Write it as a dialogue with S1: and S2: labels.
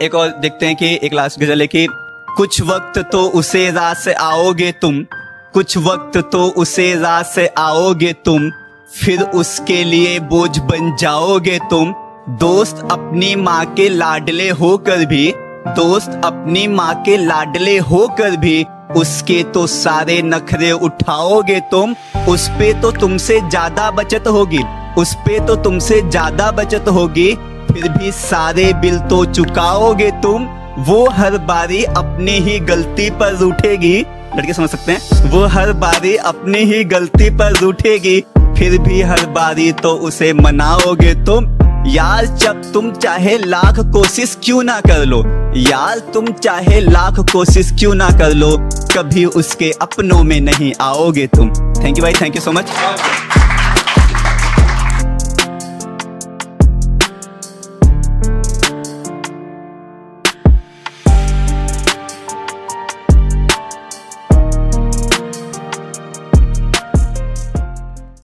S1: एक और देखते हैं कि एक लास्ट गज़ल है कि कुछ वक्त तो उसे रात से आओगे तुम, कुछ वक्त तो उसे रात से आओगे तुम, फिर उसके लिए बोझ बन जाओगे तुम। दोस्त अपनी माँ के लाडले होकर भी, दोस्त अपनी माँ के लाडले होकर भी, उसके तो सारे नखरे उठाओगे तुम। उस पे तो तुमसे ज़्यादा बचत होगी, उस पे तो तुमसे ज़्यादा बचत होगी। फिर भी सारे बिल तो चुकाओगे तुम। वो हर बारी अपनी ही गलती पर रूठेगी लड़के समझ सकते हैं? वो हर बारी अपनी ही गलती पर रूठेगी फिर भी हर बारी तो उसे मनाओगे तुम। यार, जब तुम चाहे लाख कोशिश क्यों ना कर लो। यार, तुम चाहे लाख कोशिश क्यों ना कर लो। कभी उसके अपनों में नहीं आओगे तुम। थैंक यू भाई थैंक यू सो मच